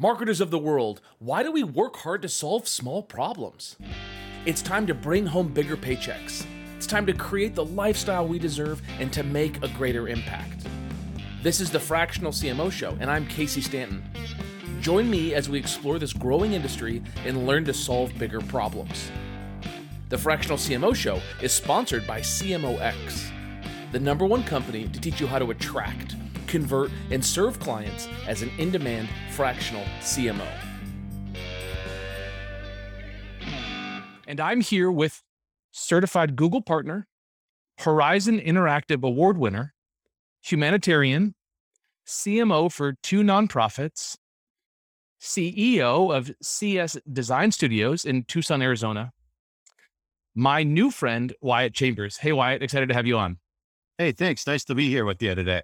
Marketers of the world, why do we work hard to solve small problems? It's time to bring home bigger paychecks. It's time to create the lifestyle we deserve and to make a greater impact. This is the Fractional CMO Show, and I'm Casey Stanton. Join me as we explore this growing industry and learn to solve bigger problems. The Fractional CMO Show is sponsored by CMOX, the number one company to teach you how to attract, convert, and serve clients as an in demand fractional CMO. And I'm here with certified Google partner, Horizon Interactive Award winner, humanitarian, CMO for two nonprofits, CEO of CS Design Studios in Tucson, Arizona, my new friend, Wyatt Chambers. Hey, Wyatt, excited to have you on. Hey, thanks. Nice to be here with you today.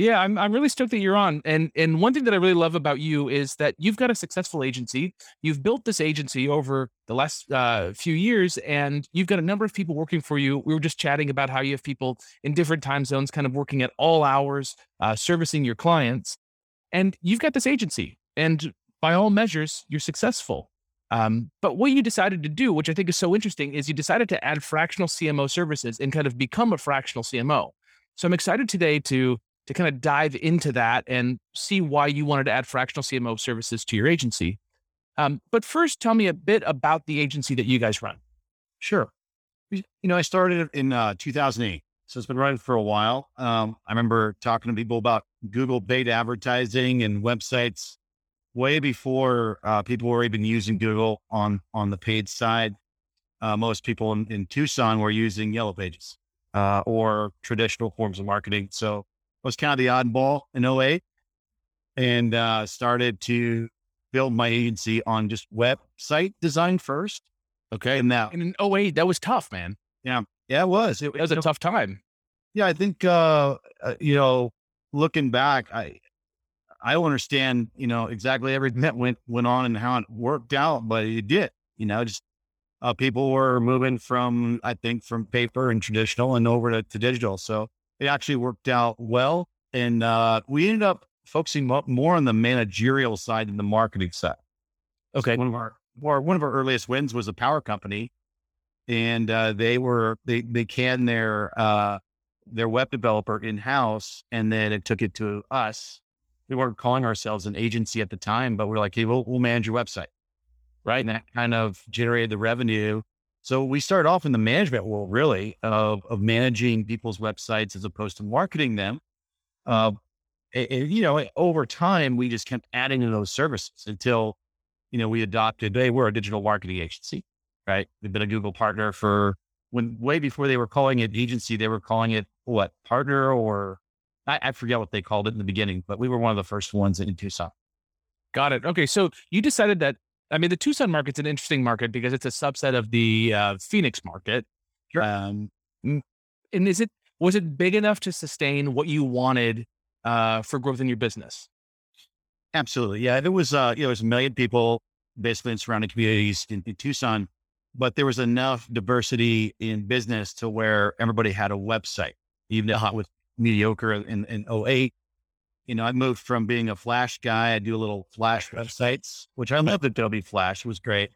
Yeah, I'm I'm really stoked that you're on. And and one thing that I really love about you is that you've got a successful agency. You've built this agency over the last uh, few years, and you've got a number of people working for you. We were just chatting about how you have people in different time zones, kind of working at all hours, uh, servicing your clients. And you've got this agency, and by all measures, you're successful. Um, but what you decided to do, which I think is so interesting, is you decided to add fractional CMO services and kind of become a fractional CMO. So I'm excited today to to kind of dive into that and see why you wanted to add fractional CMO services to your agency. Um, but first, tell me a bit about the agency that you guys run. Sure. You know, I started in uh, 2008, so it's been running for a while. Um, I remember talking to people about Google paid advertising and websites way before uh, people were even using Google on on the paid side. Uh, most people in, in, Tucson were using Yellow Pages uh, or traditional forms of marketing. So was kind of the oddball in 08 and uh, started to build my agency on just website design first. Okay. And now and in 08, that was tough, man. Yeah. Yeah, it was. It, it was a tough time. Yeah. I think, uh, uh, you know, looking back, I, I don't understand, you know, exactly everything that went, went on and how it worked out, but it did, you know, just uh, people were moving from, I think, from paper and traditional and over to, to digital. So it actually worked out well. And uh, we ended up focusing more on the managerial side than the marketing side. Okay. So one of our, one of our earliest wins was a power company. And uh, they were, they, they canned their, uh, their web developer in house and then it took it to us. We weren't calling ourselves an agency at the time, but we are like, hey, we'll, we'll manage your website. Right. And that kind of generated the revenue so we started off in the management world, really, of, of managing people's websites as opposed to marketing them. Uh, and, you know, over time, we just kept adding to those services until, you know, we adopted, hey, we're a digital marketing agency, right? We've been a Google partner for when way before they were calling it agency, they were calling it what partner or I, I forget what they called it in the beginning, but we were one of the first ones in Tucson. Got it. Okay. So you decided that I mean, the Tucson market's an interesting market because it's a subset of the uh, Phoenix market. Sure. Um, and is it was it big enough to sustain what you wanted uh, for growth in your business? Absolutely, yeah. There was uh, you know, there was a million people basically in surrounding communities in, in Tucson, but there was enough diversity in business to where everybody had a website, even uh-huh. with mediocre in, in 08 you know, I moved from being a Flash guy. I do a little Flash websites, which I loved Adobe Flash. It was great.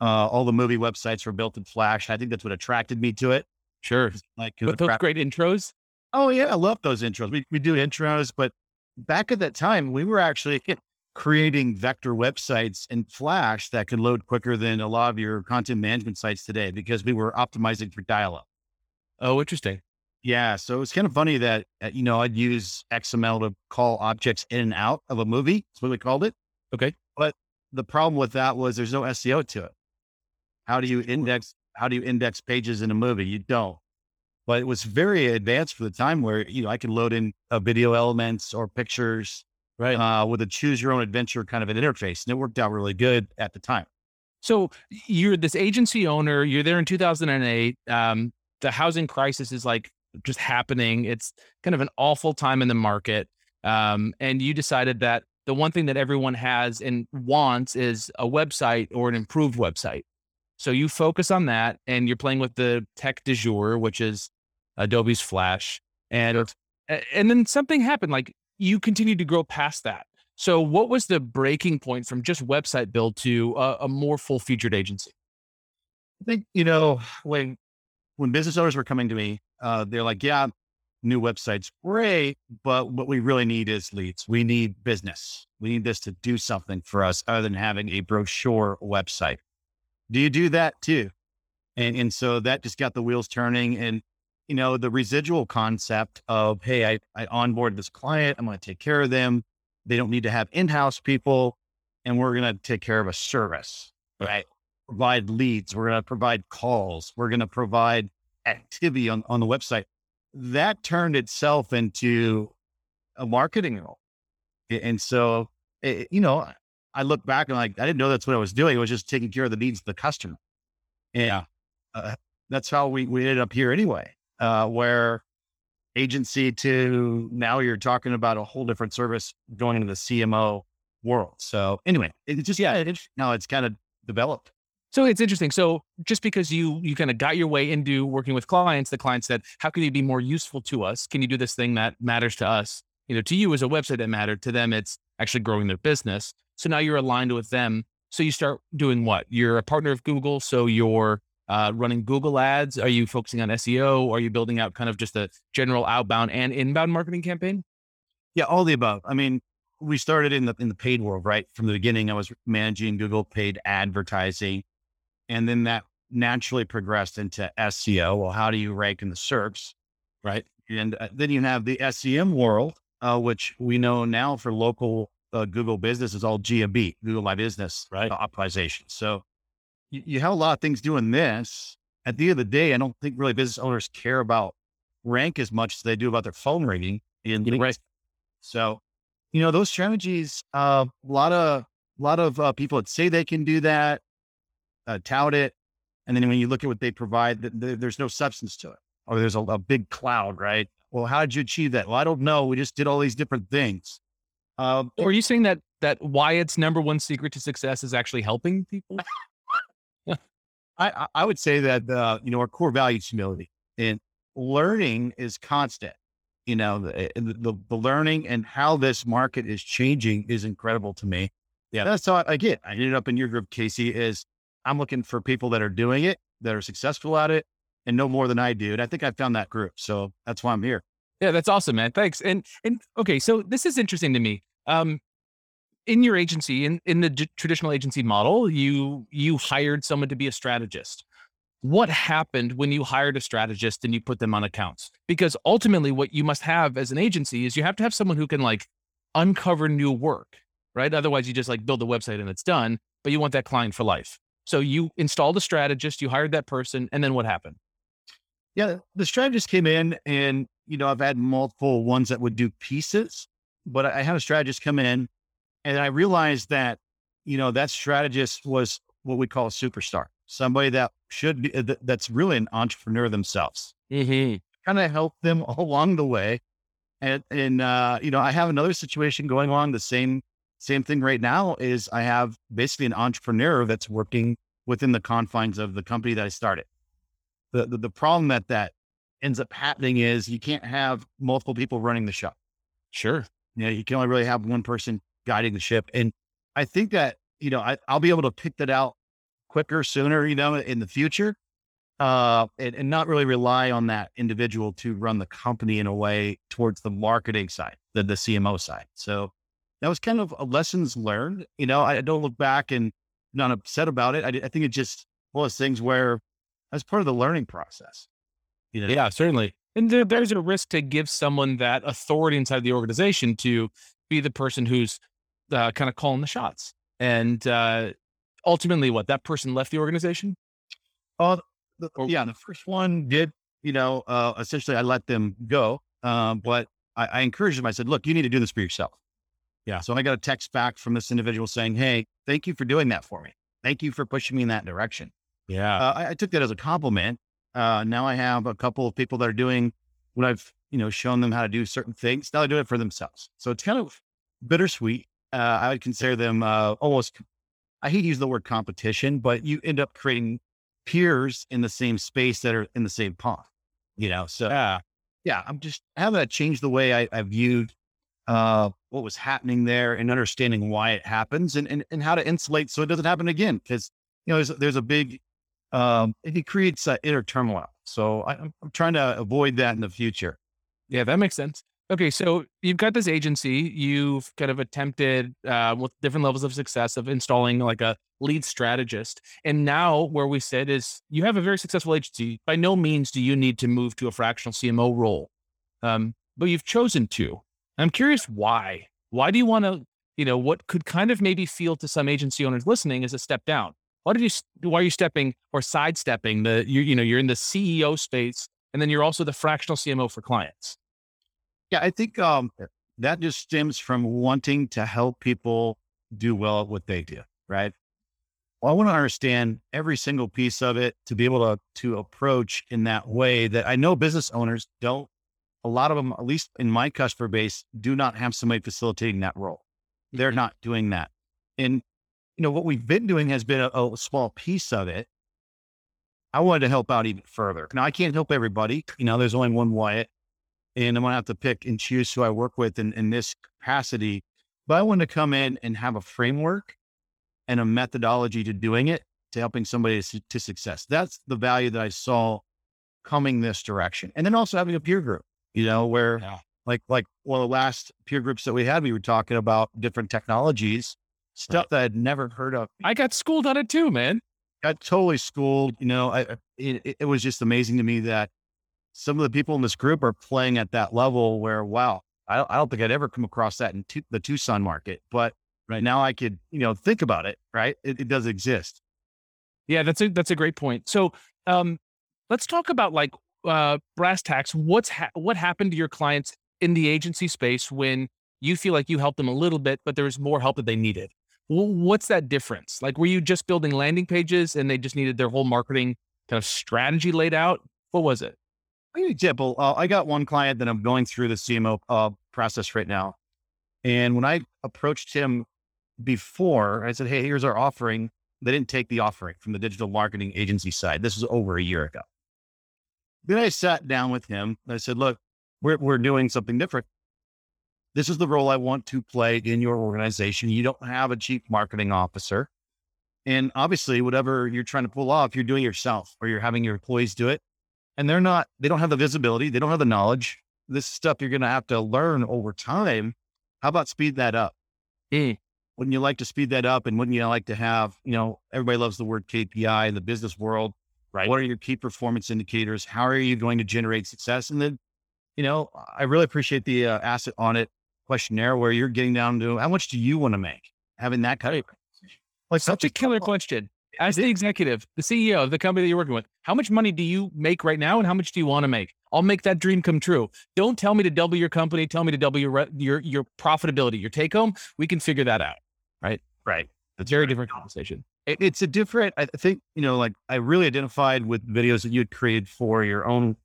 Uh, all the movie websites were built in Flash. I think that's what attracted me to it. Sure. Like those great intros. Oh yeah, I love those intros. We we do intros, but back at that time, we were actually creating vector websites in Flash that could load quicker than a lot of your content management sites today because we were optimizing for dial-up. Oh, interesting. Yeah. So it's kind of funny that, uh, you know, I'd use XML to call objects in and out of a movie. That's what we called it. Okay. But the problem with that was there's no SEO to it. How do you index, how do you index pages in a movie? You don't. But it was very advanced for the time where, you know, I could load in a video elements or pictures right. Uh, with a choose your own adventure kind of an interface. And it worked out really good at the time. So you're this agency owner, you're there in 2008. Um, the housing crisis is like just happening. It's kind of an awful time in the market. Um, and you decided that the one thing that everyone has and wants is a website or an improved website. So you focus on that and you're playing with the tech du jour, which is Adobe's Flash. And and then something happened, like you continued to grow past that. So, what was the breaking point from just website build to a, a more full featured agency? I think you know when when business owners were coming to me, uh, they're like, "Yeah, new websites great, but what we really need is leads. We need business. We need this to do something for us other than having a brochure website." Do you do that too? And and so that just got the wheels turning. And you know the residual concept of, "Hey, I I onboard this client. I'm going to take care of them." They don't need to have in-house people and we're going to take care of a service, right? Provide leads. We're going to provide calls. We're going to provide activity on, on the website. That turned itself into a marketing role. And so, it, you know, I look back and like, I didn't know that's what I was doing. It was just taking care of the needs of the customer. And yeah. uh, that's how we, we ended up here anyway, uh, where agency to now you're talking about a whole different service going into the CMO world. So anyway, it's just yeah, it, now it's kind of developed. So it's interesting. So just because you you kind of got your way into working with clients, the client said, "How can you be more useful to us? Can you do this thing that matters to us? You know, to you as a website that mattered. To them, it's actually growing their business. So now you're aligned with them. So you start doing what? You're a partner of Google, so you're uh, running Google ads? Are you focusing on SEO? Are you building out kind of just a general outbound and inbound marketing campaign? Yeah, all the above. I mean, we started in the in the paid world, right? From the beginning, I was managing Google paid advertising, and then that naturally progressed into SEO. Well, how do you rank in the SERPs, right? And uh, then you have the SEM world, uh, which we know now for local uh, Google business is all GMB, Google My Business right. optimization. So you, you have a lot of things doing this. At the end of the day, I don't think really business owners care about rank as much as they do about their phone ringing in right. So, you know, those strategies, uh, a lot of, a lot of uh, people that say they can do that, uh, tout it. And then when you look at what they provide, th- th- there's no substance to it or there's a, a, big cloud, right? Well, how did you achieve that? Well, I don't know. We just did all these different things. Um, or are you saying that, that Wyatt's number one secret to success is actually helping people? I, I would say that uh, you know our core value is humility and learning is constant. You know the, the, the learning and how this market is changing is incredible to me. Yeah, that's how I, get. I ended up in your group, Casey. Is I'm looking for people that are doing it, that are successful at it, and know more than I do. And I think I found that group, so that's why I'm here. Yeah, that's awesome, man. Thanks. And and okay, so this is interesting to me. Um, in your agency in, in the d- traditional agency model you you hired someone to be a strategist what happened when you hired a strategist and you put them on accounts because ultimately what you must have as an agency is you have to have someone who can like uncover new work right otherwise you just like build a website and it's done but you want that client for life so you installed a strategist you hired that person and then what happened yeah the strategist came in and you know i've had multiple ones that would do pieces but i had a strategist come in and I realized that, you know, that strategist was what we call a superstar, somebody that should be, uh, that's really an entrepreneur themselves. Mm-hmm. Kind of help them along the way. And, and, uh, you know, I have another situation going on. The same, same thing right now is I have basically an entrepreneur that's working within the confines of the company that I started. The, the, the problem that that ends up happening is you can't have multiple people running the show. Sure. You know, you can only really have one person guiding the ship. And I think that, you know, I, will be able to pick that out quicker, sooner, you know, in the future. Uh, and, and not really rely on that individual to run the company in a way towards the marketing side, the, the CMO side. So that was kind of a lessons learned. You know, I don't look back and not upset about it. I, I think it just one of those things where that's part of the learning process. You know? Yeah, certainly. And there, there's a risk to give someone that authority inside the organization to be the person who's uh, kind of calling the shots. And uh, ultimately, what that person left the organization? Oh, yeah, the first one did. You know, uh, essentially, I let them go, um, but I, I encouraged them. I said, "Look, you need to do this for yourself." Yeah. So I got a text back from this individual saying, "Hey, thank you for doing that for me. Thank you for pushing me in that direction." Yeah. Uh, I, I, took that as a compliment. Uh, now I have a couple of people that are doing what I've, you know, shown them how to do certain things. Now they do it for themselves. So it's kind of bittersweet uh, I would consider them uh, almost, I hate to use the word competition, but you end up creating peers in the same space that are in the same pond, you know? So, yeah, yeah I'm just having that change the way I, I viewed uh, what was happening there and understanding why it happens and, and, and how to insulate so it doesn't happen again. Cause you know, there's, there's a big, um, it creates uh, inner turmoil. So I, I'm, I'm trying to avoid that in the future. Yeah, that makes sense. Okay, so you've got this agency. You've kind of attempted uh, with different levels of success of installing like a lead strategist, and now where we sit is you have a very successful agency. By no means do you need to move to a fractional CMO role, um, but you've chosen to. I'm curious why. Why do you want to? You know, what could kind of maybe feel to some agency owners listening as a step down. Why did you? Why are you stepping or sidestepping the? You, you know, you're in the CEO space, and then you're also the fractional CMO for clients. Yeah, I think um, that just stems from wanting to help people do well at what they do, right? Well, I want to understand every single piece of it to be able to to approach in that way that I know business owners don't. A lot of them, at least in my customer base, do not have somebody facilitating that role. They're mm-hmm. not doing that. And you know what we've been doing has been a, a small piece of it. I wanted to help out even further. Now I can't help everybody. You know, there's only one Wyatt and I'm going to have to pick and choose who I work with in, in this capacity. But I want to come in and have a framework and a methodology to doing it to helping somebody to, to success. That's the value that I saw coming this direction. And then also having a peer group, you know, where yeah. like, like one of the last peer groups that we had, we were talking about different technologies, stuff right. that I'd never heard of. I got schooled on it too, man. Got totally schooled. You know, I, it, it was just amazing to me that some of the people in this group are playing at that level where, wow, I, I don't think I'd ever come across that in the Tucson market, but right now I could, you know, think about it, right? It, it does exist. Yeah, that's a, that's a great point. So, um, let's talk about like, uh, brass tacks. What's, ha- what happened to your clients in the agency space when you feel like you helped them a little bit, but there was more help that they needed? what's that difference? Like, were you just building landing pages and they just needed their whole marketing kind of strategy laid out? What was it? an example. Uh, I got one client that I'm going through the CMO uh, process right now. And when I approached him before, I said, Hey, here's our offering. They didn't take the offering from the digital marketing agency side. This was over a year ago. Then I sat down with him. I said, Look, we're, we're doing something different. This is the role I want to play in your organization. You don't have a chief marketing officer. And obviously, whatever you're trying to pull off, you're doing yourself or you're having your employees do it and they're not, they don't have the visibility, they don't have the knowledge. This stuff you're going to have to learn over time. How about speed that up? Mm. Wouldn't you like to speed that up? And wouldn't you like to have, you know, everybody loves the word KPI in the business world, right? What are your key performance indicators? How are you going to generate success? And then, you know, I really appreciate the uh, asset audit questionnaire where you're getting down to how much do you want to make? Having that kind of like such a killer question as the executive, the CEO of the company that you're working with, how much money do you make right now and how much do you want to make? I'll make that dream come true. Don't tell me to double your company. Tell me to double your your your profitability, your take home. We can figure that out. Right. Right. That's very right. different conversation. It, it's a different. I think you know, like I really identified with videos that you had created for your own.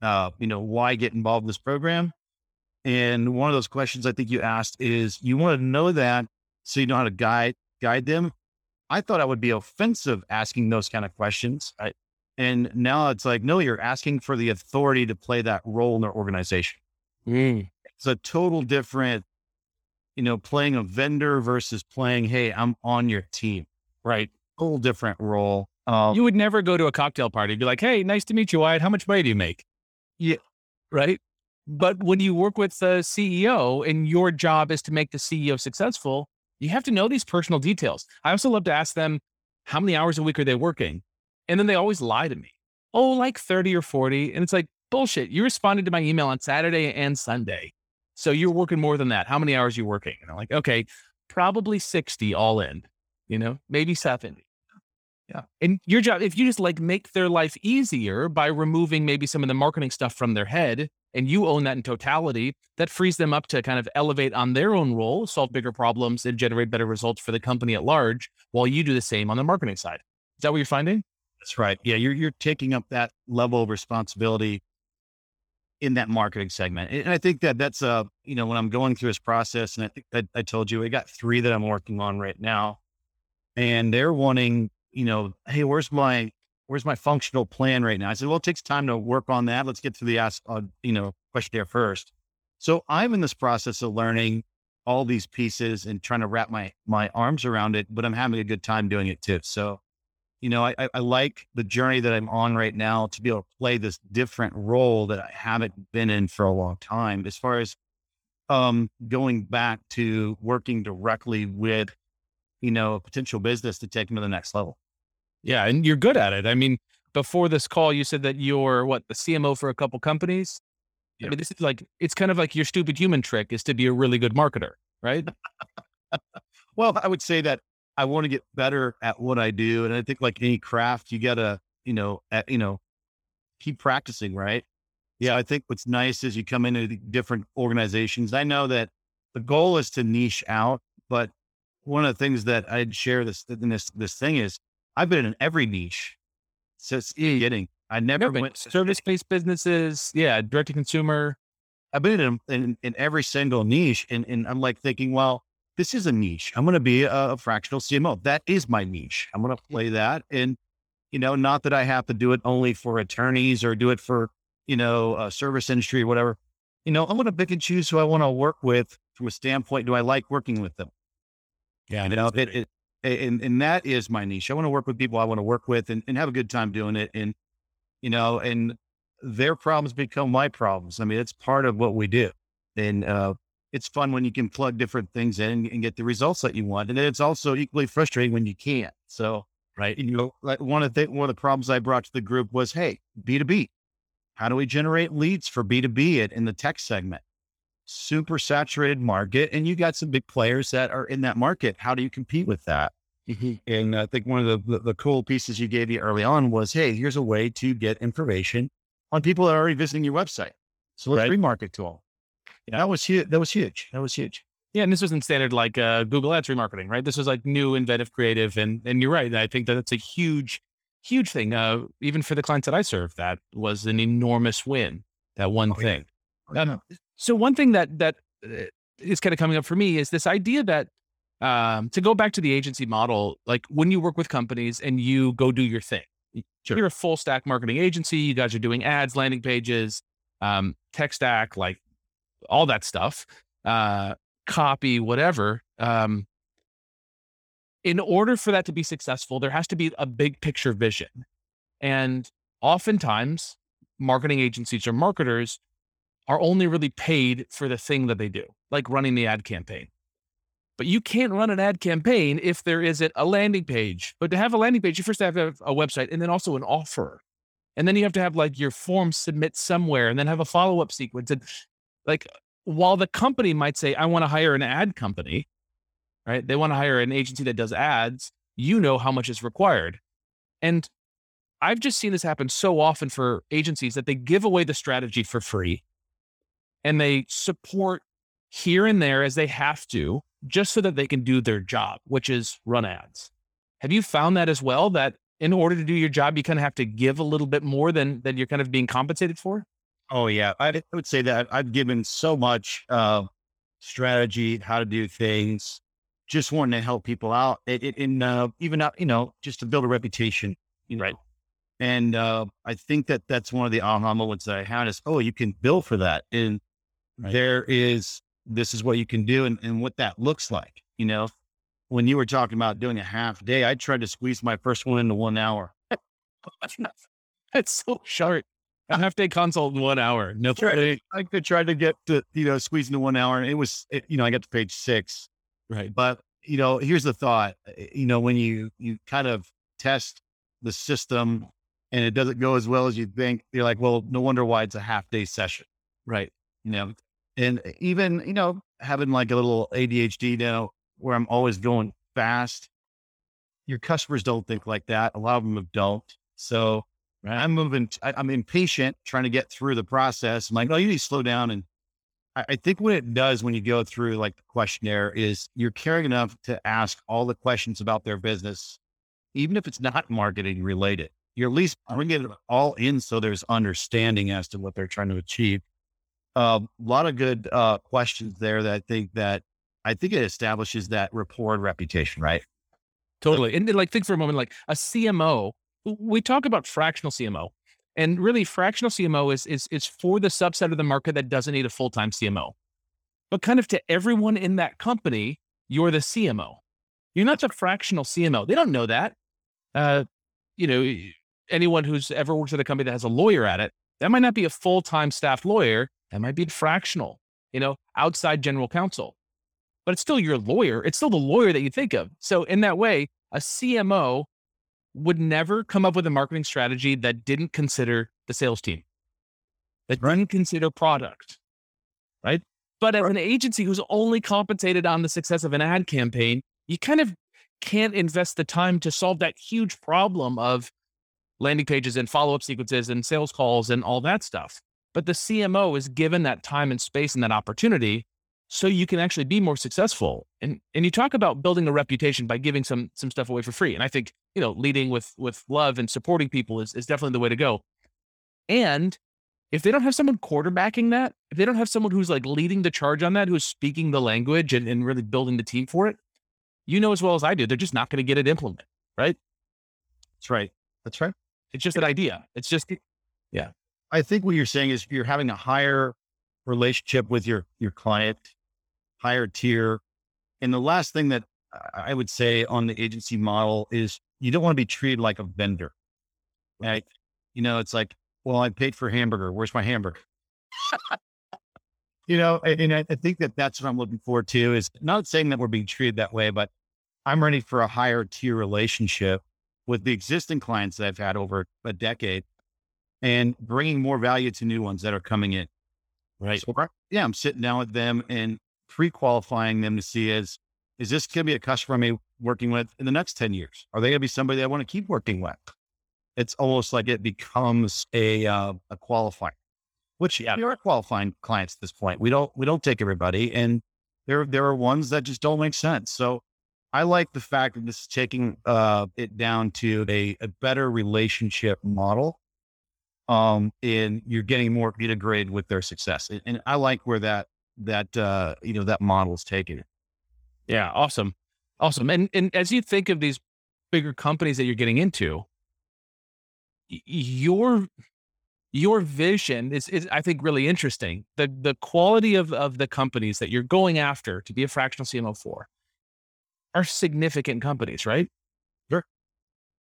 Uh, you know, why get involved in this program? And one of those questions I think you asked is, you want to know that so you know how to guide guide them I thought I would be offensive asking those kind of questions. I, and now it's like, no, you're asking for the authority to play that role in their organization. Mm. It's a total different, you know, playing a vendor versus playing, hey, I'm on your team, right? Whole different role. Um, you would never go to a cocktail party and be like, hey, nice to meet you, Wyatt. How much money do you make? Yeah. Right. But when you work with the CEO and your job is to make the CEO successful, you have to know these personal details. I also love to ask them, how many hours a week are they working? And then they always lie to me. Oh, like 30 or 40. And it's like, bullshit. You responded to my email on Saturday and Sunday. So you're working more than that. How many hours you working? And I'm like, okay, probably 60 all in, you know, maybe 70. Yeah. And your job, if you just like make their life easier by removing maybe some of the marketing stuff from their head and you own that in totality, that frees them up to kind of elevate on their own role, solve bigger problems, and generate better results for the company at large, while you do the same on the marketing side. Is that what you're finding? That's right. Yeah, you're you're taking up that level of responsibility in that marketing segment, and I think that that's a, you know when I'm going through this process, and I think that I told you I got three that I'm working on right now, and they're wanting you know, hey, where's my where's my functional plan right now? I said, well, it takes time to work on that. Let's get through the ask, uh, you know, questionnaire first. So I'm in this process of learning all these pieces and trying to wrap my my arms around it, but I'm having a good time doing it too. So, you know, I, I like the journey that I'm on right now to be able to play this different role that I haven't been in for a long time. As far as um, going back to working directly with, you know, a potential business to take them to the next level. Yeah, and you're good at it. I mean, before this call, you said that you're what the CMO for a couple companies. I mean, this is like it's kind of like your stupid human trick is to be a really good marketer, right? well, I would say that I want to get better at what I do, and I think like any craft, you gotta, you know, at, you know, keep practicing, right? Yeah, I think what's nice is you come into different organizations. I know that the goal is to niche out, but one of the things that I'd share this in this this thing is I've been in every niche since mm. beginning. I never went service based businesses. Yeah, direct to consumer. I've been in, in, in every single niche, and and I'm like thinking, well, this is a niche. I'm going to be a, a, fractional CMO. That is my niche. I'm going to play that, and you know, not that I have to do it only for attorneys or do it for you know a service industry or whatever. You know, I'm going to pick and choose who I want to work with from a standpoint. Do I like working with them? Yeah, you know, it, it, and and that is my niche. I want to work with people I want to work with and, and have a good time doing it. And you know, and their problems become my problems. I mean, it's part of what we do. And uh, it's fun when you can plug different things in and get the results that you want. And then it's also equally frustrating when you can't. So, right. You know, like one of the, one of the problems I brought to the group was, Hey, B2B, how do we generate leads for B2B it in the tech segment? Super saturated market. And you got some big players that are in that market. How do you compete with that? Mm-hmm. And I think one of the, the, the, cool pieces you gave me early on was, hey, here's a way to get information on people that are already visiting your website. So let's right. remarket to them. Yeah. That was huge. That was huge. That was huge. Yeah, and this wasn't standard like uh, Google Ads remarketing, right? This was like new, inventive, creative, and and you're right. I think that it's a huge, huge thing. Uh, even for the clients that I serve, that was an enormous win. That one oh, thing. Yeah. Oh, yeah. so one thing that that uh, kind of coming up for me is this idea that um, to go back to the agency model, like when you work with companies and you go do your thing, sure. you're a full stack marketing agency. You guys are doing ads, landing pages, um, tech stack, like all that stuff, uh, copy, whatever. Um, in order for that to be successful, there has to be a big picture vision. And oftentimes, marketing agencies or marketers are only really paid for the thing that they do, like running the ad campaign. But you can't run an ad campaign if there isn't a landing page. But to have a landing page, you first have to have a website and then also an offer. And then you have to have like your form submit somewhere and then have a follow up sequence. And like while the company might say, I want to hire an ad company, right? They want to hire an agency that does ads, you know how much is required. And I've just seen this happen so often for agencies that they give away the strategy for free and they support here and there as they have to just so that they can do their job, which is run ads. Have you found that as well? That in order to do your job, you kind of have to give a little bit more than than you're kind of being compensated for? Oh yeah, I would say that I've given so much uh, strategy, how to do things, just wanting to help people out, it, it, in uh, even out, you know, just to build a reputation, you know? right? And uh, I think that that's one of the aha moments that I had is, oh, you can bill for that, and right. there is this is what you can do and, and what that looks like. You know, when you were talking about doing a half day, I tried to squeeze my first one into one hour. That's so short. A half day consult in one hour. No, I, I could try to get to, you know, squeeze into one hour and it was, it, you know, I got to page six. Right. But, you know, here's the thought, eh, you know, when you, you kind of test the system and it doesn't go as well as you think, you're like, well, no wonder why it's a half day session. Right. You know, and even, you know, having like a little ADHD now where I'm always going fast, your customers don't think like that. A lot of them don't. So right. I'm moving, I, am impatient trying to get through the process. I'm like, no, you need to slow down. And I, I think what it does when you go through like the questionnaire is you're caring enough to ask all the questions about their business, even if it's not marketing related. You're at least bringing it all in so there's understanding as to what they're trying to achieve a um, lot of good uh, questions there that I think that I think it establishes that rapport and reputation, right? Totally. And like think for a moment, like a CMO, we talk about fractional CMO. And really fractional CMO is is is for the subset of the market that doesn't need a full-time CMO. but kind of to everyone in that company, you're the CMO. You're not the fractional CMO. They don't know that. Uh, you know, anyone who's ever worked at a company that has a lawyer at it, that might not be a full time staff lawyer. That might be fractional, you know, outside general counsel. But it's still your lawyer. It's still the lawyer that you think of. So, in that way, a CMO would never come up with a marketing strategy that didn't consider the sales team, that right. didn't consider product, right? But as right. an agency who's only compensated on the success of an ad campaign, you kind of can't invest the time to solve that huge problem of landing pages and follow up sequences and sales calls and all that stuff. But the CMO is given that time and space and that opportunity so you can actually be more successful. And and you talk about building a reputation by giving some some stuff away for free. And I think, you know, leading with with love and supporting people is is definitely the way to go. And if they don't have someone quarterbacking that, if they don't have someone who's like leading the charge on that, who's speaking the language and, and really building the team for it, you know as well as I do, they're just not going to get it implemented, right? That's right. That's right. It's just an idea. It's just, yeah. I think what you're saying is you're having a higher relationship with your your client higher tier. And the last thing that I would say on the agency model is you don't want to be treated like a vendor. Right? You know, it's like, well, I paid for hamburger. Where's my hamburger? you know, and I think that that's what I'm looking for too. Is not saying that we're being treated that way, but I'm ready for a higher tier relationship with the existing clients that I've had over a decade and bringing more value to new ones that are coming in. Right. So, yeah, I'm sitting down with them and pre-qualifying them to see is, is this going to be a customer I'm working with in the next 10 years? Are they going to be somebody that I want to keep working with? It's almost like it becomes a, uh, a qualifier, which yeah. we are qualifying clients at this point. We don't, we don't take everybody and there, there are ones that just don't make sense. So I like the fact that this is taking uh, it down to a, a better relationship model um, and you're getting more integrated with their success. And, and, I like where that that uh, you know that model is taking. Yeah, awesome, awesome. And and as you think of these bigger companies that you're getting into, your your vision is, is I think really interesting. The the quality of of the companies that you're going after to be a fractional CMO for are significant companies, right? Sure.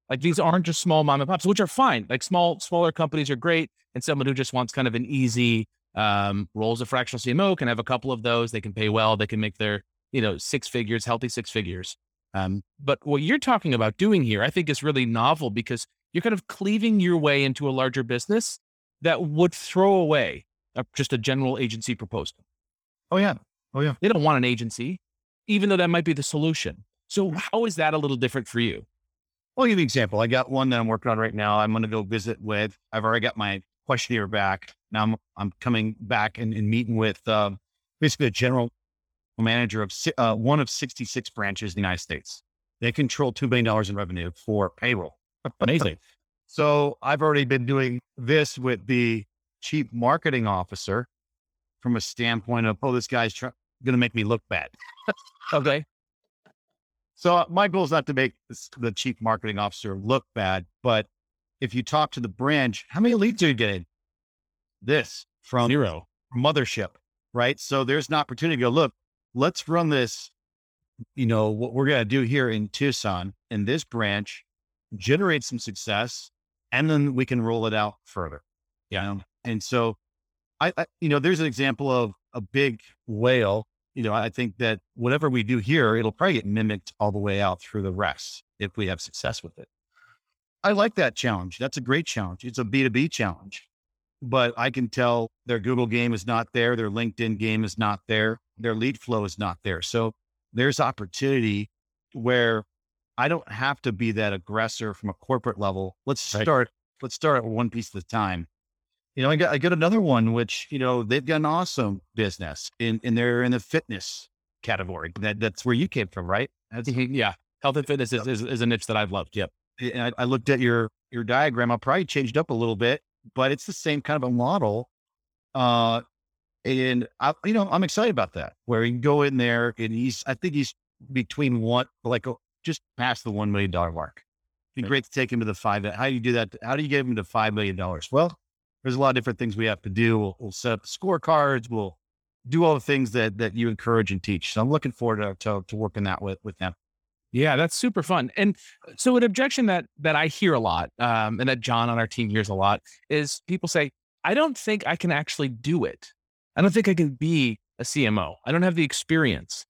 Like these aren't just small mom and pops, which are fine. Like small smaller companies are great, and someone who just wants kind of an easy um, roles a fractional CMO can have a couple of those. They can pay well. They can make their, you know, six figures, healthy six figures. Um, but what you're talking about doing here, I think is really novel because you're kind of cleaving your way into a larger business that would throw away a, just a general agency proposal. Oh yeah. Oh yeah. They don't want an agency, even though that might be the solution. So how is that a little different for you? I'll give you an example. I got one that I'm working on right now. I'm going to go visit with. I've already got my questionnaire back. Now I'm, I'm coming back and, and meeting with uh, basically a general manager of uh, one of 66 branches in the United States. They control $2 billion in revenue for payroll. Amazing. so I've already been doing this with the chief marketing officer from a standpoint of, oh, this guy's going to make me look bad. okay. So my goal is not to make this, the chief marketing officer look bad, but if you talk to the branch, how many leads are you getting? This from zero mothership, right? So there's an opportunity to go, look, let's run this, you know, what we're going to do here in Tucson in this branch, generate some success, and then we can roll it out further. Yeah. You know? And so I, I, you know, there's an example of a big whale. You know, I think that whatever we do here, it'll probably get mimicked all the way out through the rest if we have success with it. I like that challenge. That's a great challenge. It's a B2B challenge, but I can tell their Google game is not there. Their LinkedIn game is not there. Their lead flow is not there. So there's opportunity where I don't have to be that aggressor from a corporate level. Let's start, right. let's start at one piece at a time. You know, I got, I got another one, which, you know, they've got an awesome business in, and they're in the fitness category. That, that's where you came from, right? Mm-hmm, yeah. Health and fitness is, is, is a niche that I've loved. Yep. I, I looked at your your diagram. I probably changed up a little bit, but it's the same kind of a model. Uh, and I, you know, I'm excited about that. Where you can go in there, and he's, I think he's between one, like oh, just past the one million dollar mark. It'd be great to take him to the five. How do you do that? How do you get him to five million dollars? Well, there's a lot of different things we have to do. We'll, we'll set up the scorecards. We'll do all the things that that you encourage and teach. So I'm looking forward to to, to working that with with them. Yeah, that's super fun. And so an objection that that I hear a lot, um, and that John on our team hears a lot, is people say, "I don't think I can actually do it. I don't think I can be a CMO. I don't have the experience."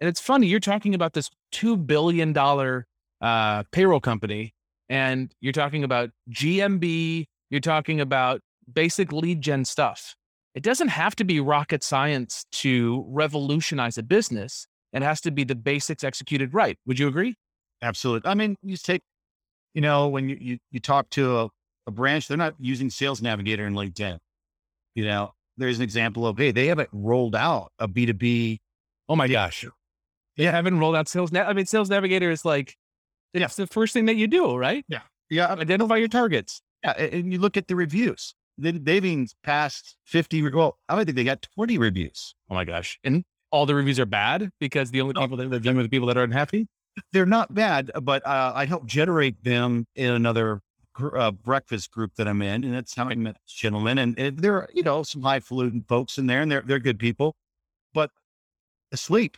And it's funny you're talking about this two billion dollar uh, payroll company, and you're talking about GMB. You're talking about basic lead gen stuff. It doesn't have to be rocket science to revolutionize a business. It has to be the basics executed right. Would you agree? Absolutely. I mean, you take, you know, when you you, you talk to a, a branch, they're not using Sales Navigator in LinkedIn. You know, there's an example of hey, they haven't rolled out a B two B. Oh my gosh, they haven't rolled out Sales. I mean, Sales Navigator is like it's yeah. the first thing that you do, right? Yeah, yeah. Identify your targets. Yeah, and you look at the reviews. They've even passed 50. Well, I think they got 20 reviews. Oh my gosh. And all the reviews are bad because the only people that live with the people that are unhappy? They're not bad, but uh, I help generate them in another gr- uh, breakfast group that I'm in. And that's how I met this gentleman. And, and there are, you know, some highfalutin folks in there and they're, they're good people, but asleep.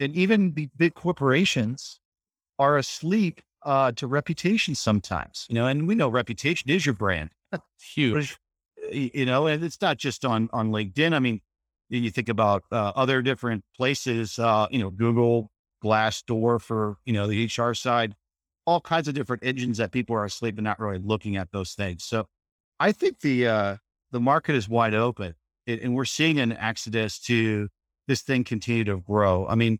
And even the big corporations are asleep uh, to reputation sometimes, you know, and we know reputation is your brand. That's huge. You know, and it's not just on on LinkedIn. I mean, you think about uh, other different places, uh, you know, Google, Glassdoor for you know the HR side, all kinds of different engines that people are asleep and not really looking at those things. So, I think the uh, the market is wide open, it, and we're seeing an exodus to this thing continue to grow. I mean,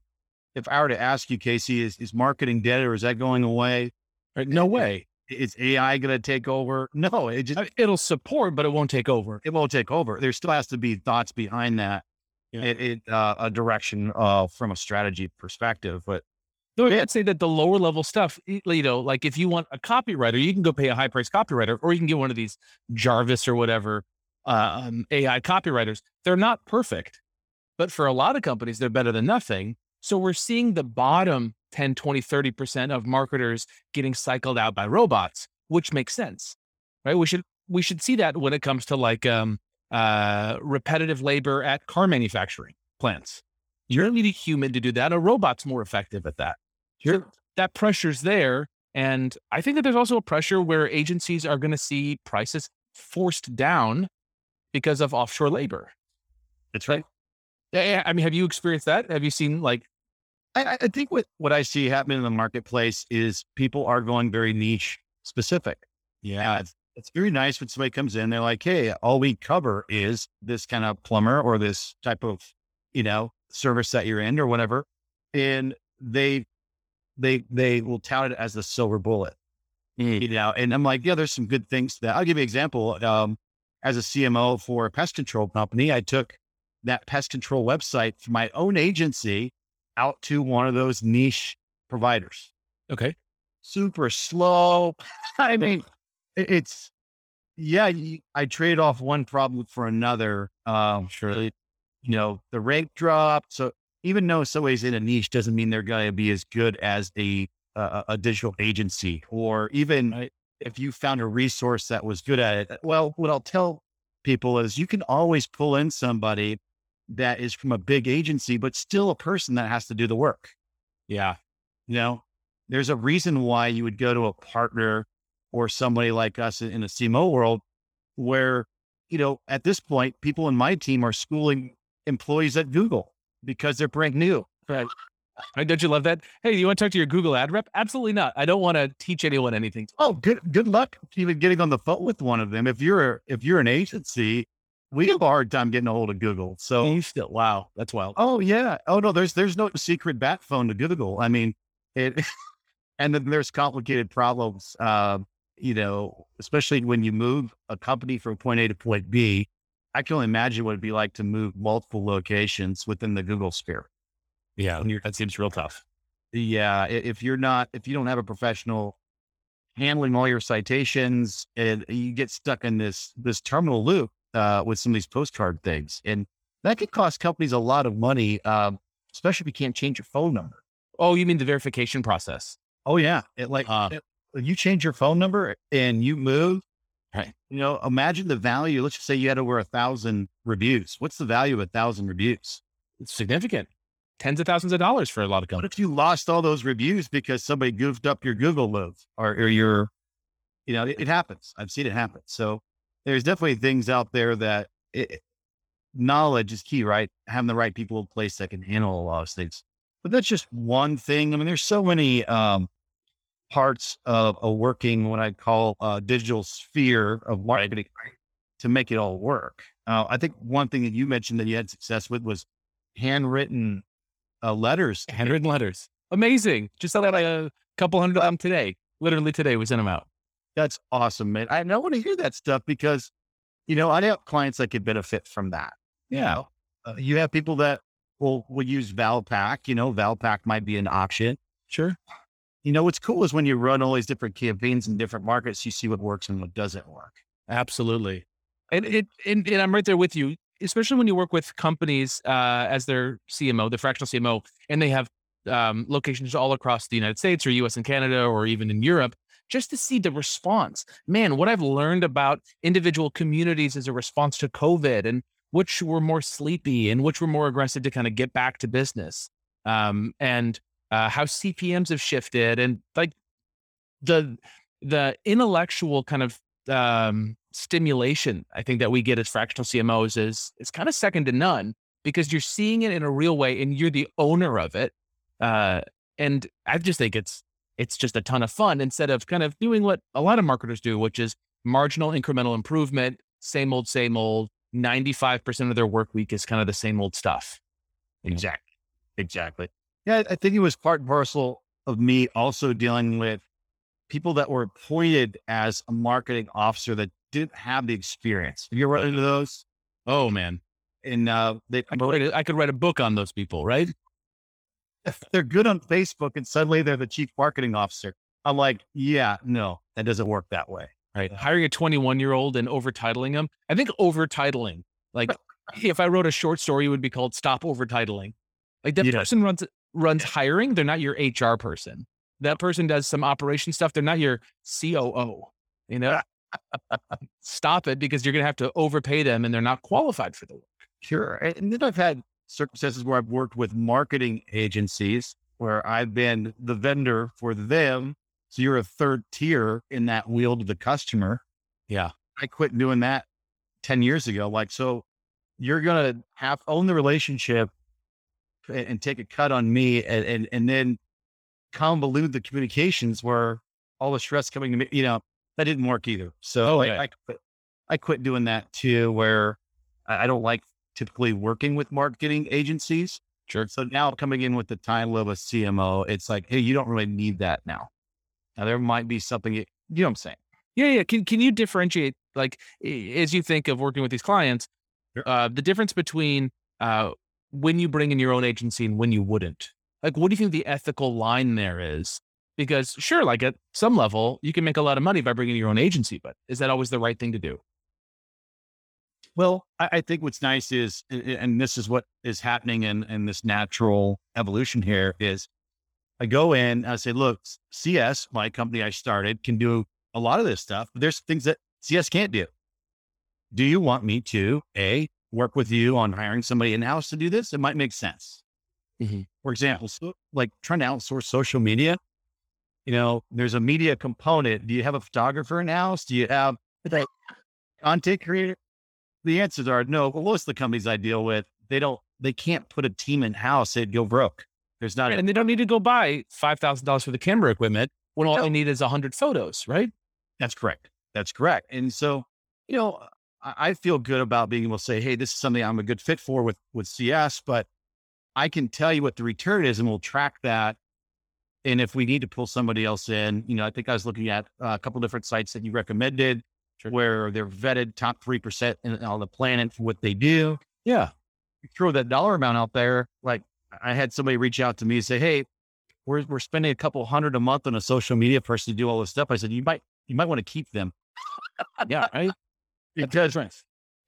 if I were to ask you, Casey, is is marketing dead or is that going away? No way is AI going to take over? No, it just it'll support, but it won't take over. It won't take over. There still has to be thoughts behind that. Yeah. It, it uh, a direction uh, from a strategy perspective, but no, I'd say that the lower level stuff, you know, like if you want a copywriter, you can go pay a high price copywriter, or you can get one of these Jarvis or whatever uh, um, AI copywriters. They're not perfect, but for a lot of companies, they're better than nothing. So we're seeing the bottom 10, 20, 30% of marketers getting cycled out by robots, which makes sense, right? We should, we should see that when it comes to like, um, uh, repetitive labor at car manufacturing plants. You don't need a human to do that. A robot's more effective at that. Sure. that pressure's there. And I think that there's also a pressure where agencies are going to see prices forced down because of offshore labor. That's right. Yeah, I mean, have you experienced that? Have you seen like I, I think what, what I see happening in the marketplace is people are going very niche specific. Yeah. It's, it's very nice when somebody comes in, they're like, Hey, all we cover is this kind of plumber or this type of, you know, service that you're in or whatever. And they, they, they will tout it as the silver bullet, mm. you know? And I'm like, yeah, there's some good things that I'll give you an example. Um, as a CMO for a pest control company, I took that pest control website for my own agency out to one of those niche providers. Okay. Super slow. I mean, it's, yeah, I trade off one problem for another. Um, sure. You know, the rank dropped. So even though somebody's in a niche doesn't mean they're going to be as good as a, a, a digital agency or even right. if you found a resource that was good at it. Well, what I'll tell people is you can always pull in somebody that is from a big agency, but still a person that has to do the work. Yeah. You know, there's a reason why you would go to a partner or somebody like us in a CMO world where, you know, at this point, people in my team are schooling employees at Google because they're brand new. Right. Don't you love that? Hey, you want to talk to your Google ad rep? Absolutely not. I don't want to teach anyone anything. Oh, good good luck even getting on the phone with one of them. If you're if you're an agency we have a hard time getting a hold of Google. So you still, wow, that's wild. Oh yeah. Oh no, there's there's no secret bat phone to Google. I mean, it, and then there's complicated problems. Uh, you know, especially when you move a company from point A to point B. I can only imagine what it'd be like to move multiple locations within the Google sphere. Yeah, that seems real tough. Yeah, if you're not, if you don't have a professional handling all your citations, and you get stuck in this this terminal loop, uh, with some of these postcard things. And that could cost companies a lot of money, um, especially if you can't change your phone number. Oh, you mean the verification process? Oh, yeah. It like, uh, it, you change your phone number and you move, Right. You know, imagine the value. Let's just say you had over a thousand reviews. What's the value of a thousand reviews? It's significant. Tens of thousands of dollars for a lot of What companies. if you lost all those reviews because somebody goofed up your Google move or, or your, you know, it, it happens. I've seen it happen. So there's definitely things out there that it, knowledge is key, right? Having the right people in place that can handle a lot of things. But that's just one thing. I mean, there's so many um, parts of a working what I call a digital sphere of marketing to make it all work. Uh, I think one thing that you mentioned that you had success with was handwritten uh, letters. Handwritten letters. Amazing. Just sent out a couple hundred of them today. Literally today, we sent them out. That's awesome, man. I don't want to hear that stuff because, you know, I have clients that could benefit from that. You Yeah. know, uh, you have people that will will use Valpak. You know, Valpak might be an option. Sure. You know, what's cool is when you run all these different campaigns in different markets, you see what works and what doesn't work. Absolutely. And it and, and I'm right there with you, especially when you work with companies uh, as their CMO, the fractional CMO, and they have um, locations all across the United States or US and Canada or even in Europe, just to see the response. Man, what I've learned about individual communities as a response to COVID and which were more sleepy and which were more aggressive to kind of get back to business. Um, and uh, how CPMs have shifted and like the the intellectual kind of um, stimulation I think that we get as fractional CMOs is is kind of second to none because you're seeing it in a real way and you're the owner of it. Uh, and I just think it's it's just a ton of fun instead of kind of doing what a lot of marketers do, which is marginal incremental improvement, same old, same old. Ninety five percent of their work week is kind of the same old stuff. Exactly. Exactly. Yeah, I think it was part and parcel of me also dealing with people that were appointed as a marketing officer that didn't have the experience. Have you ever run into those? Oh man, And uh, they, I could, I could write a book on those people, right? They're good on Facebook and suddenly they're the chief marketing officer. I'm like, yeah, no, that doesn't work that way. Right. Hiring a 21 year old and overtitling them. I think overtitling, like if I wrote a short story, it would be called Stop Overtitling. Like that Yeah. person runs runs hiring. They're not your HR person. That person does some operation stuff. They're not your COO. You know, stop it because you're going to have to overpay them and they're not qualified for the work. Sure. And then I've had circumstances where I've worked with marketing agencies where I've been the vendor for them. So you're a third tier in that wheel to the customer. Yeah. I quit doing that 10 years ago. Like, so you're going to have own the relationship and, and take a cut on me and, and, and then convolute the communications where all the stress coming to me, you know, that didn't work either. So Oh, I. I, quit, I quit doing that too, where I, I don't like typically working with marketing agencies. Sure. So now coming in with the title of a CMO, it's like, hey, you don't really need that now. Now there might be something, you you know what I'm saying? Yeah, yeah. Can can you differentiate like as you think of working with these clients, Sure. uh, the difference between uh, when you bring in your own agency and when you wouldn't? Like, what do you think the ethical line there is? Because sure, like at some level, you can make a lot of money by bringing your own agency, but is that always the right thing to do? Well, I, I think what's nice is, and this is what is happening in, in this natural evolution here is I go in, I say, look, CS, my company I started, can do a lot of this stuff, but there's things that CS can't do. Do you want me to, A, work with you on hiring somebody in house to do this? It might make sense. Mhm. For example, so, like trying to outsource social media, you know, there's a media component. Do you have a photographer in house? Do you have a content creator? The answers are no. Well, most of the companies I deal with, they don't, they can't put a team in house. They'd go broke. There's not, a, And they don't need to go buy five thousand dollars for the camera equipment when all No. they need is hundred photos, right? That's correct. That's correct. And so, you know, I, I feel good about being able to say, hey, this is something I'm a good fit for with with CS, but I can tell you what the return is, and we'll track that. And if we need to pull somebody else in, you know, I think I was looking at uh, a couple different sites that you recommended, Sure. where they're vetted top three percent in, on the planet for what they do. Yeah. You throw that dollar amount out there. Like I had somebody reach out to me and say, hey, we're we're spending a couple hundred a month on a social media person to do all this stuff. I said, you might you might want to keep them Yeah. Right. because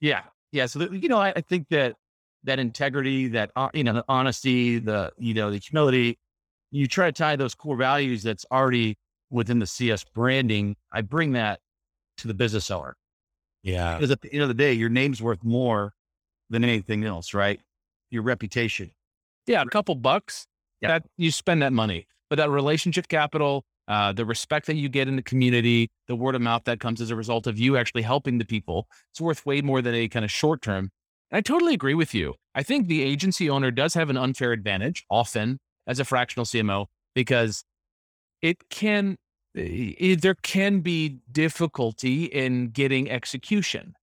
yeah, yeah. So that, you know, I, I think that that integrity, that uh, you know, the honesty, the you know, the humility, you try to tie those core values that's already within the CS branding. I bring that to the business owner. Yeah. Because at the end of the day, your name's worth more than anything else, right? Your reputation. Yeah. A couple bucks Yeah. that you spend that money, but that relationship capital, uh, the respect that you get in the community, the word of mouth that comes as a result of you actually helping the people, it's worth way more than a kind of short term. And I totally agree with you. I think the agency owner does have an unfair advantage often as a fractional CMO because it can, i there can be difficulty in getting execution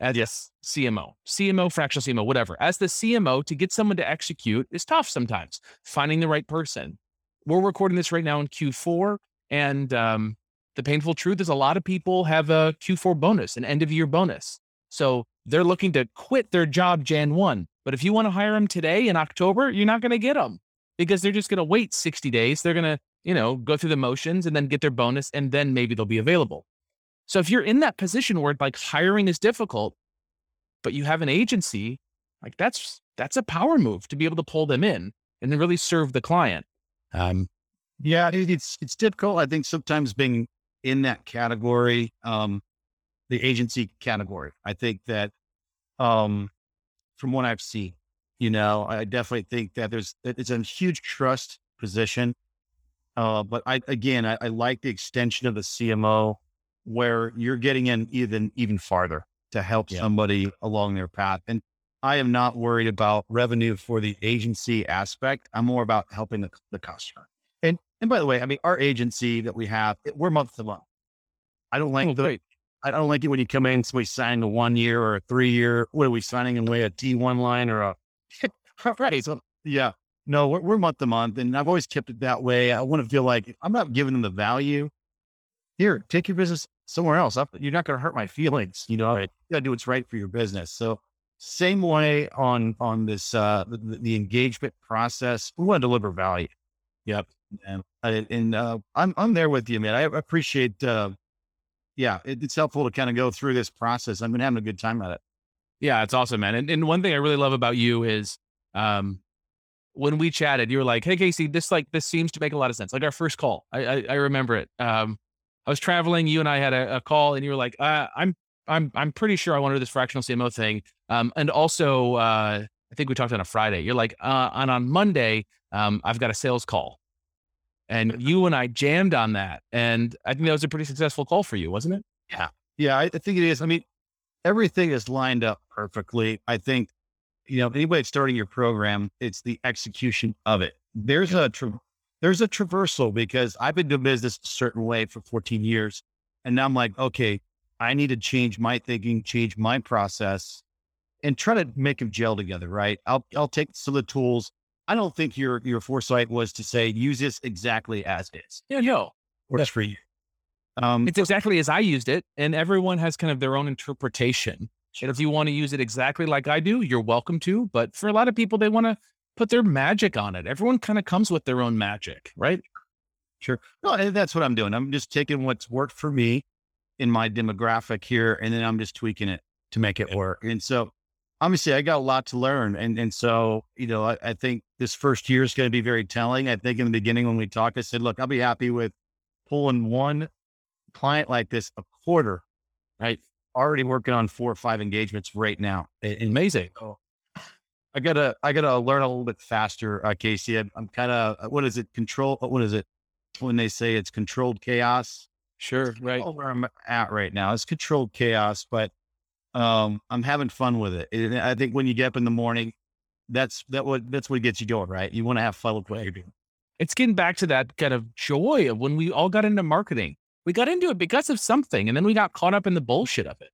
as Yes. CMO, CMO, fractional CMO, whatever. As the CMO, to get someone to execute is tough sometimes, finding the right person. We're recording this right now in Q4. And um, the painful truth is a lot of people have a Q4 bonus, an end of year bonus. So they're looking to quit their job Jan 1. But if you want to hire them today in October, you're not going to get them because they're just going to wait 60 days. They're going to, you know, go through the motions and then get their bonus and then maybe they'll be available. So if you're in that position where like hiring is difficult, but you have an agency, like that's that's a power move to be able to pull them in and then really serve the client. Um, Yeah, it's it's difficult. I think sometimes being in that category, um, the agency category. I think that, um, from what I've seen, you know, I definitely think that there's that it's a huge trust position. Uh, but I again, I, I like the extension of the CMO where you're getting in even even farther to help Yeah. somebody along their path. And I am not worried about revenue for the agency aspect. I'm more about helping the, the customer. And and by the way, I mean our agency that we have, it- we're month to month. I don't like oh, the great. I don't like it when you come in, somebody signing a one year or a three year. What are we signing in away a T one line or a right? So yeah, no, we're, we're month to month, and I've always kept it that way. I want to feel like I'm not giving them the value. Here, take your business somewhere else. I'm- You're not going to hurt my feelings. You know, you got to do what's right for your business. So same way on on this uh the, the engagement process. We want to deliver value. Yep. And, and uh, I'm I'm there with you, man. I appreciate. uh yeah, it, it's helpful to kind of go through this process. I've been having a good time at it. Yeah, it's awesome, man. And, and one thing I really love about you is um, when we chatted, you were like, "Hey, Casey, this like this seems to make a lot of sense." Like our first call, I I, I remember it. Um, I was traveling. You and I had a, a call, and you were like, uh, "I'm I'm I'm pretty sure I want to do this fractional CMO thing." Um, and also, uh, I think we talked on a Friday. You're like, uh, "And on Monday, um, I've got a sales call." And you and I jammed on that, and I think that was a pretty successful call for you, wasn't it? Yeah, I, I think it is. I mean, everything is lined up perfectly. I think, you know, anybody starting your program, it's the execution of it. There's a tra- there's a traversal because I've been doing business a certain way for 14 years, and now I'm like, okay, I need to change my thinking, change my process, and try to make them gel together. Right? I'll I'll take some of the tools. I don't think your your foresight was to say use this exactly as is. Yeah, no. Works for you. Um, It's exactly as I used it, and everyone has kind of their own interpretation. And if you want to use it exactly like I do, you're welcome to. But for a lot of people, they want to put their magic on it. Everyone kind of comes with their own magic, right? Sure. No, and that's what I'm doing. I'm just taking what's worked for me in my demographic here, and then I'm just tweaking it to make it work. And so, obviously, I got a lot to learn, and and so you know, I, I think this first year is going to be very telling. I think in the beginning when we talked, I said, look, I'll be happy with pulling one client like this a quarter. Right. Already working on four or five engagements right now. Amazing. I gotta I gotta learn a little bit faster, uh, Casey. I'm, I'm kind of what is it? Control. What is it? When they say it's controlled chaos. Sure. Right. Where I'm at right now. It's controlled chaos, but um, I'm having fun with it. And I think when you get up in the morning, that's that what that's what gets you going, right? You want to have fun with what you're doing. It's getting back to that kind of joy of when we all got into marketing. We got into it because of something, and then we got caught up in the bullshit of it.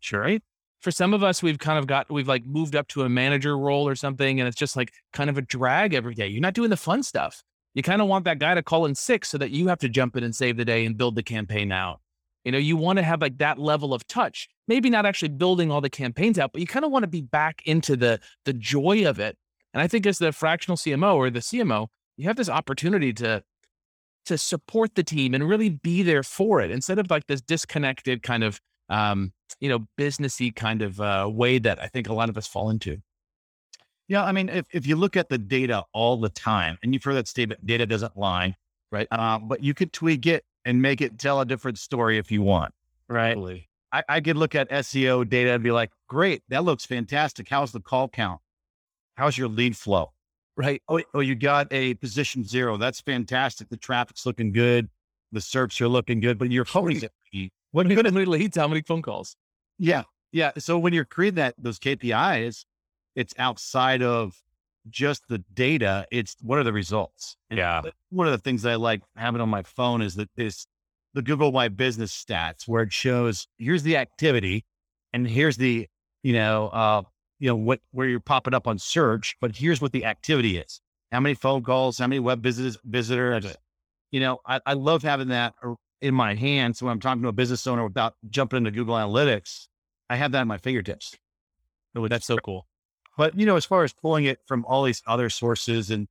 Sure, right? For some of us, we've kind of got, we've like moved up to a manager role or something, and it's just like kind of a drag every day. You're not doing the fun stuff. You kind of want that guy to call in sick so that you have to jump in and save the day and build the campaign out. You know, you want to have like that level of touch. Maybe not actually building all the campaigns out, but you kind of want to be back into the the joy of it. And I think as the fractional CMO or the CMO, you have this opportunity to to support the team and really be there for it instead of like this disconnected kind of um, you know, businessy kind of uh, way that I think a lot of us fall into. Yeah, I mean, if, if you look at the data all the time, and you've heard that statement, data doesn't lie, Right. Uh, but you could tweak it and make it tell a different story if you want. right? Totally. I, I could look at SEO data and be like, great, that looks fantastic. How's the call count? How's your lead flow? Right. Oh, oh, you got a position zero. That's fantastic. The traffic's looking good. The SERPs are looking good, but you're holding it. What good many leads? How many phone calls? Yeah. Yeah. So when you're creating that, those KPIs, it's outside of just the data. It's what are the results? And Yeah. One of the things I like having on my phone is that is the Google My Business stats where it shows here's the activity and here's the, you know, uh, you know, what, where you're popping up on search, but here's what the activity is. How many phone calls, how many web visitors, visitors, you know, I, I love having that in my hands So when I'm talking to a business owner without jumping into Google Analytics. I have that at my fingertips. It's- That's so cool. but you know, as far as pulling it from all these other sources and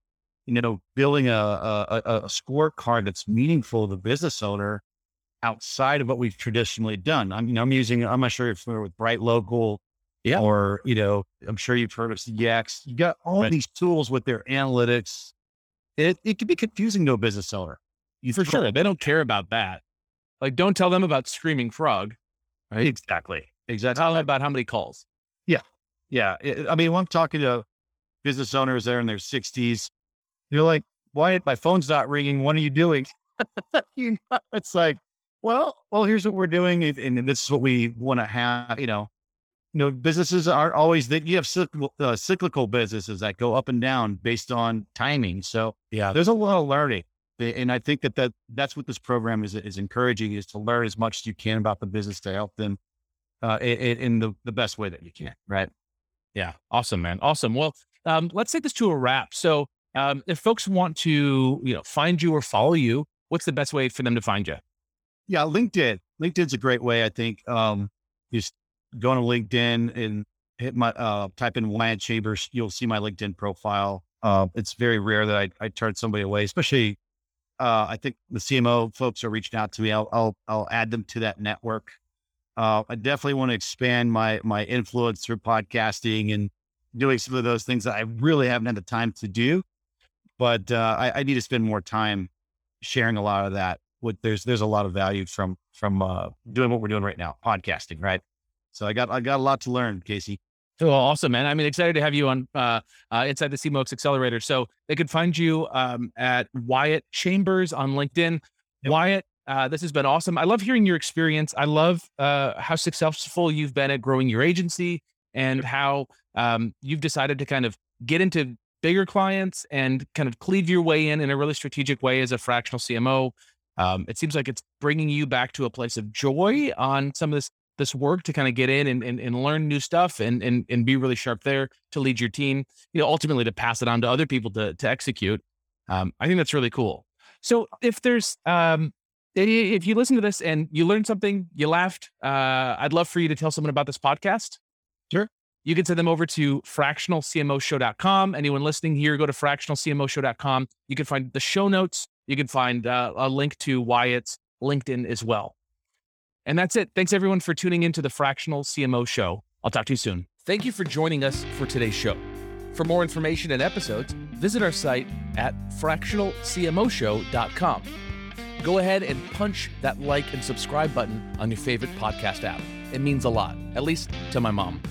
you know, building a a, a a scorecard that's meaningful to the business owner outside of what we've traditionally done. I'm you know, I'm using. I'm not sure if you're familiar with BrightLocal, Yeah. or you know, I'm sure you've heard of CX. You got all Right. these tools with their analytics. It it can be confusing to a business owner. You For sure. They don't care about that. Like, don't tell them about Screaming Frog. Right. Exactly. Exactly. Tell them about how many calls. Yeah. it- eh, I mean, when I'm talking to business owners there in their 60s, they're like, why my phone's not ringing? What are you doing? you know, it's like, well, well, here's what we're doing. and- And this is what we want to have, you know, you know, businesses aren't always that you have cyclical, uh, cyclical businesses that go up and down based on timing. So Yeah. there's a lot of learning. And I think that, that that's what this program is, is encouraging is to learn as much as you can about the business to help them uh, in, in the, the best way that you can. Right. Yeah. Awesome, man. Awesome. Well, um, let's take this to a wrap. So, um, if folks want to, you know, find you or follow you, what's the best way for them to find you? Yeah, LinkedIn. LinkedIn's a great way. I think um, just go on LinkedIn and hit my uh, type in Wyatt Chambers. You'll see my LinkedIn profile. Uh, it's very rare that I, I turn somebody away, especially. Uh, I think the CMO folks are reaching out to me. I'll I'll, I'll add them to that network. Uh, I definitely want to expand my my influence through podcasting and doing some of those things that I really haven't had the time to do. But uh, I, I need to spend more time sharing a lot of that what there's there's a lot of value from from uh, doing what we're doing right now, podcasting, right? So I got I got a lot to learn, Casey. Oh, awesome, man. I mean, excited to have you on uh, uh, inside the CMOX Accelerator. So they could find you um, at Wyatt Chambers on LinkedIn. Yep. Wyatt, uh, this has been awesome. I love hearing your experience. I love uh, how successful you've been at growing your agency and how um, you've decided to kind of get into bigger clients and kind of cleave your way in in a really strategic way as a fractional CMO. Um, it seems like it's bringing you back to a place of joy on some of this this work to kind of get in and, and, and learn new stuff and, and and be really sharp there to lead your team, you know, ultimately to pass it on to other people to to execute. Um, I think that's really cool. So if there's um if you listen to this and you learned something, you laughed, uh, I'd love for you to tell someone about this podcast. Sure. You can send them over to fractionalcmoshow.com. Anyone listening here, go to fractionalcmoshow.com. You can find the show notes. You can find uh, a link to Wyatt's LinkedIn as well. And that's it. Thanks everyone for tuning in to the Fractional CMO Show. I'll talk to you soon. Thank you for joining us for today's show. For more information and episodes, visit our site at fractionalcmoshow.com. Go ahead and punch that like and subscribe button on your favorite podcast app. It means a lot, at least to my mom.